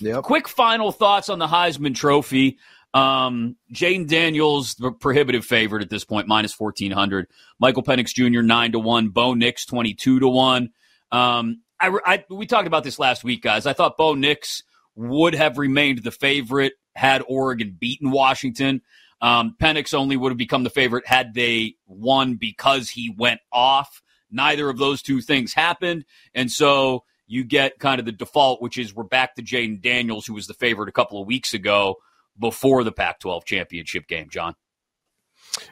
Yep. Quick final thoughts on the Heisman Trophy. Um, Daniels, the prohibitive favorite at this point, minus 1400. Michael Penix Jr., 9 to 1. Bo Nix, 22 to 1. Um, I, I, we talked about this last week, guys. I thought Bo Nix would have remained the favorite had Oregon beaten Washington. Um, Penix only would have become the favorite had they won because he went off. Neither of those two things happened. And so you get kind of the default, which is we're back to Jayden Daniels, who was the favorite a couple of weeks ago before the Pac 12 championship game, John.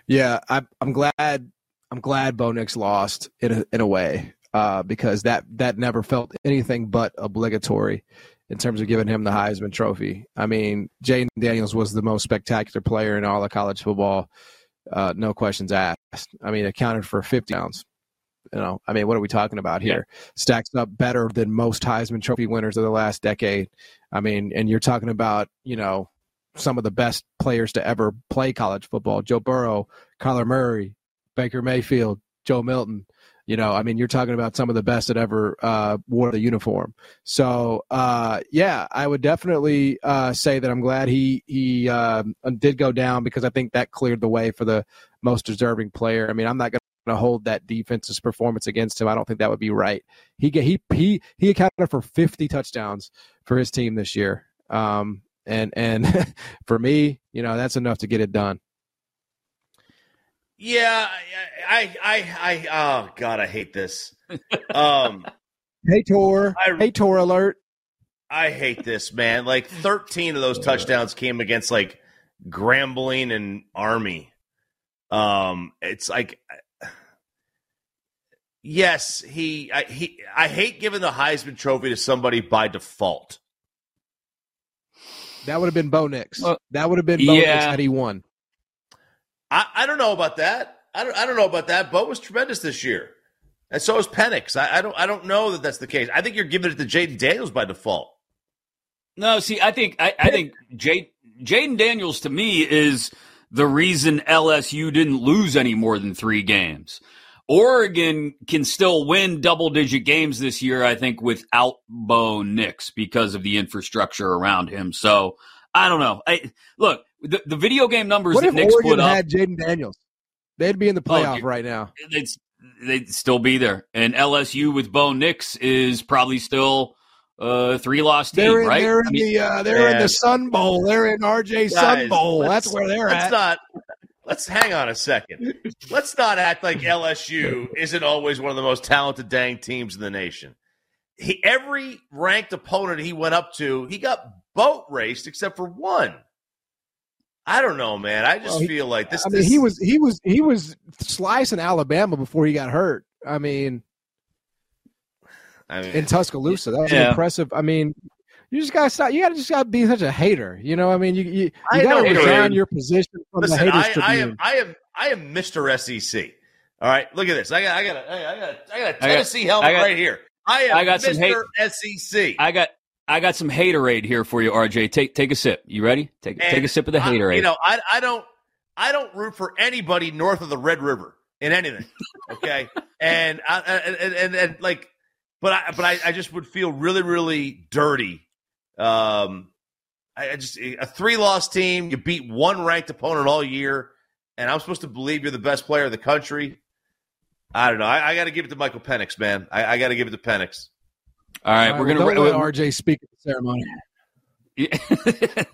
Yeah, I, I'm glad. I'm glad Bo Nix lost in a, in a way uh, because that that never felt anything but obligatory in terms of giving him the Heisman Trophy. I mean, Jayden Daniels was the most spectacular player in all of college football, uh, no questions asked. I mean, accounted for 50 pounds. You know, I mean, what are we talking about here? Yeah. Stacks up better than most Heisman Trophy winners of the last decade. I mean, and you're talking about, you know, some of the best players to ever play college football: Joe Burrow, Kyler Murray, Baker Mayfield, Joe Milton. You know, I mean, you're talking about some of the best that ever uh, wore the uniform. So, uh, yeah, I would definitely uh, say that I'm glad he he um, did go down because I think that cleared the way for the most deserving player. I mean, I'm not going to hold that defense's performance against him. I don't think that would be right. He he he he accounted for 50 touchdowns for his team this year. Um, and and for me, you know, that's enough to get it done. Yeah, I, I, I, oh God, I hate this. Um, hey Tor, I, hey Tor alert. I hate this, man. Like 13 of those touchdowns came against like Grambling and Army. Um, it's like, yes, he, I, he, I hate giving the Heisman Trophy to somebody by default. That would have been Bo Nix. Well, that would have been Bo yeah. Nix had he won. I, I don't know about that. I don't, I don't know about that. Bo was tremendous this year, and so is Penix. I, I don't I don't know that that's the case. I think you're giving it to Jayden Daniels by default. No, see, I think I, I think Jay, Jayden Daniels to me is the reason LSU didn't lose any more than three games. Oregon can still win double digit games this year, I think, without Bo Nix because of the infrastructure around him. So I don't know. I, look, the, the video game numbers what that Nix Oregon put up. had Jayden Daniels. They'd be in the oh, playoff oh, right now. They'd, they'd still be there. And LSU with Bo Nix is probably still uh, three loss team, they're in, right? They're in I mean, the uh, they're in the Sun Bowl. They're in RJ guys, Sun Bowl. That's where they're let's at. Not, let's hang on a second. let's not act like LSU isn't always one of the most talented dang teams in the nation. He every ranked opponent he went up to, he got boat raced except for one. I don't know, man. I just well, he, feel like this. I mean, this... he was he was he was slicing Alabama before he got hurt. I mean, I mean in Tuscaloosa, that was yeah. impressive. I mean, you just gotta stop. You gotta just gotta be such a hater. You know, I mean, you you, you gotta resign your position from Listen, the haters I, I am I am I am Mr. SEC. All right, look at this. I got I got a, I got a, I got a Tennessee got, helmet got, right here. I am I got Mr. Some hate, SEC. I got I got some haterade here for you, RJ. Take take a sip. You ready? Take and take a sip of the I, haterade. You know, I I don't I don't root for anybody north of the Red River in anything. Okay, and, I, and, and and and like, but I but I, I just would feel really really dirty. Um, I, I just a three loss team. You beat one ranked opponent all year, and I'm supposed to believe you're the best player in the country. I don't know. I, I got to give it to Michael Penix, man. I, I got to give it to Penix. All right, we're gonna let RJ speak at the ceremony.